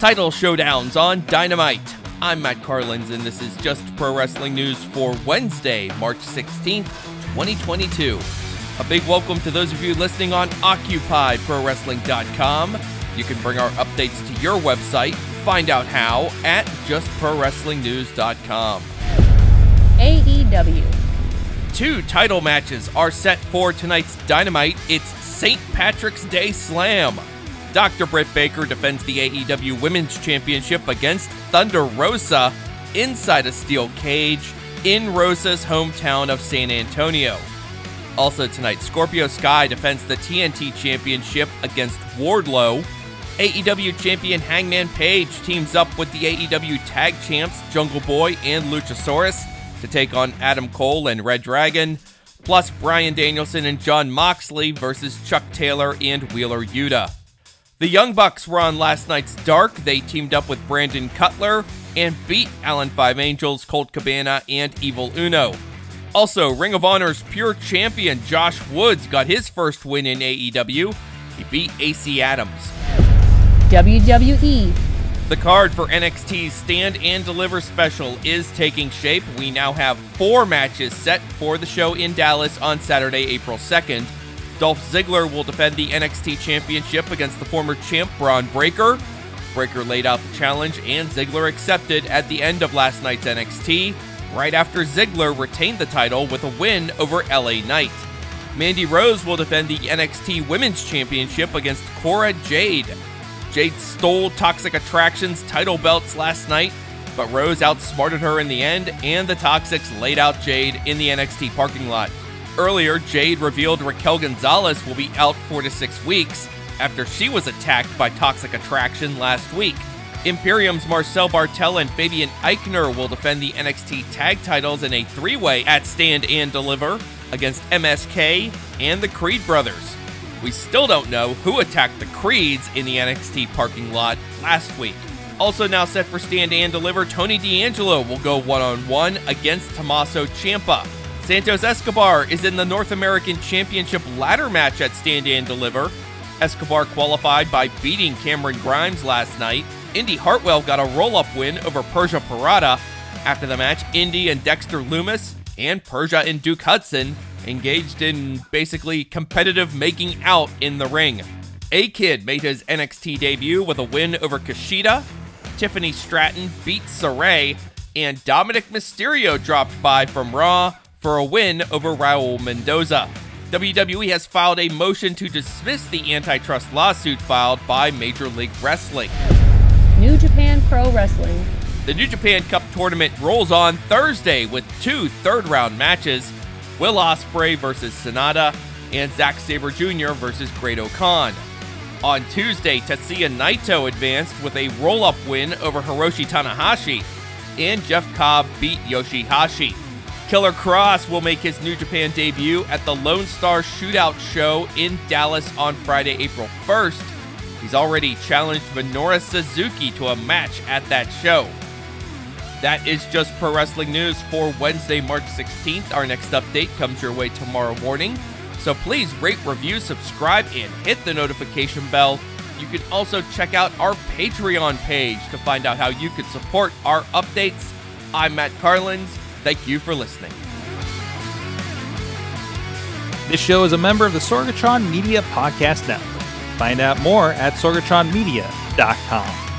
Title showdowns on Dynamite. I'm Matt Carlins, and this is just pro wrestling news for Wednesday, March 16th, 2022. A big welcome to those of you listening on OccupyProWrestling.com. You can bring our updates to your website. Find out how at JustProWrestlingNews.com. AEW. Two title matches are set for tonight's Dynamite. It's St. Patrick's Day Slam. Dr. Britt Baker defends the AEW Women's Championship against Thunder Rosa inside a steel cage in Rosa's hometown of San Antonio. Also tonight, Scorpio Sky defends the TNT Championship against Wardlow. AEW champion Hangman Page teams up with the AEW tag champs Jungle Boy and Luchasaurus to take on Adam Cole and Red Dragon, plus Bryan Danielson and Jon Moxley versus Chuck Taylor and Wheeler Yuta. The Young Bucks were on last night's Dark. They teamed up with Brandon Cutler and beat Alan Five Angels, Colt Cabana, and Evil Uno. Also, Ring of Honor's pure champion Josh Woods got his first win in AEW. He beat AC Adams. WWE. The card for NXT's Stand and Deliver special is taking shape. We now have four matches set for the show in Dallas on Saturday, April 2nd. Dolph Ziggler will defend the NXT Championship against the former champ Bron Breakker. Breaker laid out the challenge, and Ziggler accepted at the end of last night's NXT, right after Ziggler retained the title with a win over LA Knight. Mandy Rose will defend the NXT Women's Championship against Cora Jade. Jade stole Toxic Attraction's title belts last night, but Rose outsmarted her in the end, and the Toxics laid out Jade in the NXT parking lot. Earlier, Jade revealed Raquel Gonzalez will be out four to six weeks after she was attacked by Toxic Attraction last week. Imperium's Marcel Barthel and Fabian Aichner will defend the NXT tag titles in a three way at Stand and Deliver against MSK and the Creed brothers. We still don't know who attacked the Creeds in the NXT parking lot last week. Also, now set for Stand and Deliver, Tony D'Angelo will go one on one against Tommaso Ciampa. Santos Escobar is in the North American Championship ladder match at Stand and Deliver. Escobar qualified by beating Cameron Grimes last night. Indi Hartwell got a roll up win over Persia Pirotta. After the match, Indi and Dexter Lumis and Persia and Duke Hudson engaged in basically competitive making out in the ring. A Kid made his NXT debut with a win over Kushida. Tiffany Stratton beat Sarray, and Dominik Mysterio dropped by from Raw for a win over Raul Mendoza. WWE has filed a motion to dismiss the antitrust lawsuit filed by Major League Wrestling. New Japan Pro Wrestling. The New Japan Cup tournament rolls on Thursday with two third round matches Will Ospreay versus Sanada and Zack Sabre Jr. versus Great-O-Khan. On Tuesday, Tetsuya Naito advanced with a roll up win over Hiroshi Tanahashi, and Jeff Cobb beat Yoshihashi. Killer Kross will make his New Japan debut at the Lone Star Shootout Show in Dallas on Friday, April 1st. He's already challenged Minoru Suzuki to a match at that show. That is just pro wrestling news for Wednesday, March 16th. Our next update comes your way tomorrow morning. So please rate, review, subscribe, and hit the notification bell. You can also check out our Patreon page to find out how you can support our updates. I'm Matt Carlins. Thank you for listening. This show is a member of the Sorgatron Media Podcast Network. Find out more at sorgatronmedia.com.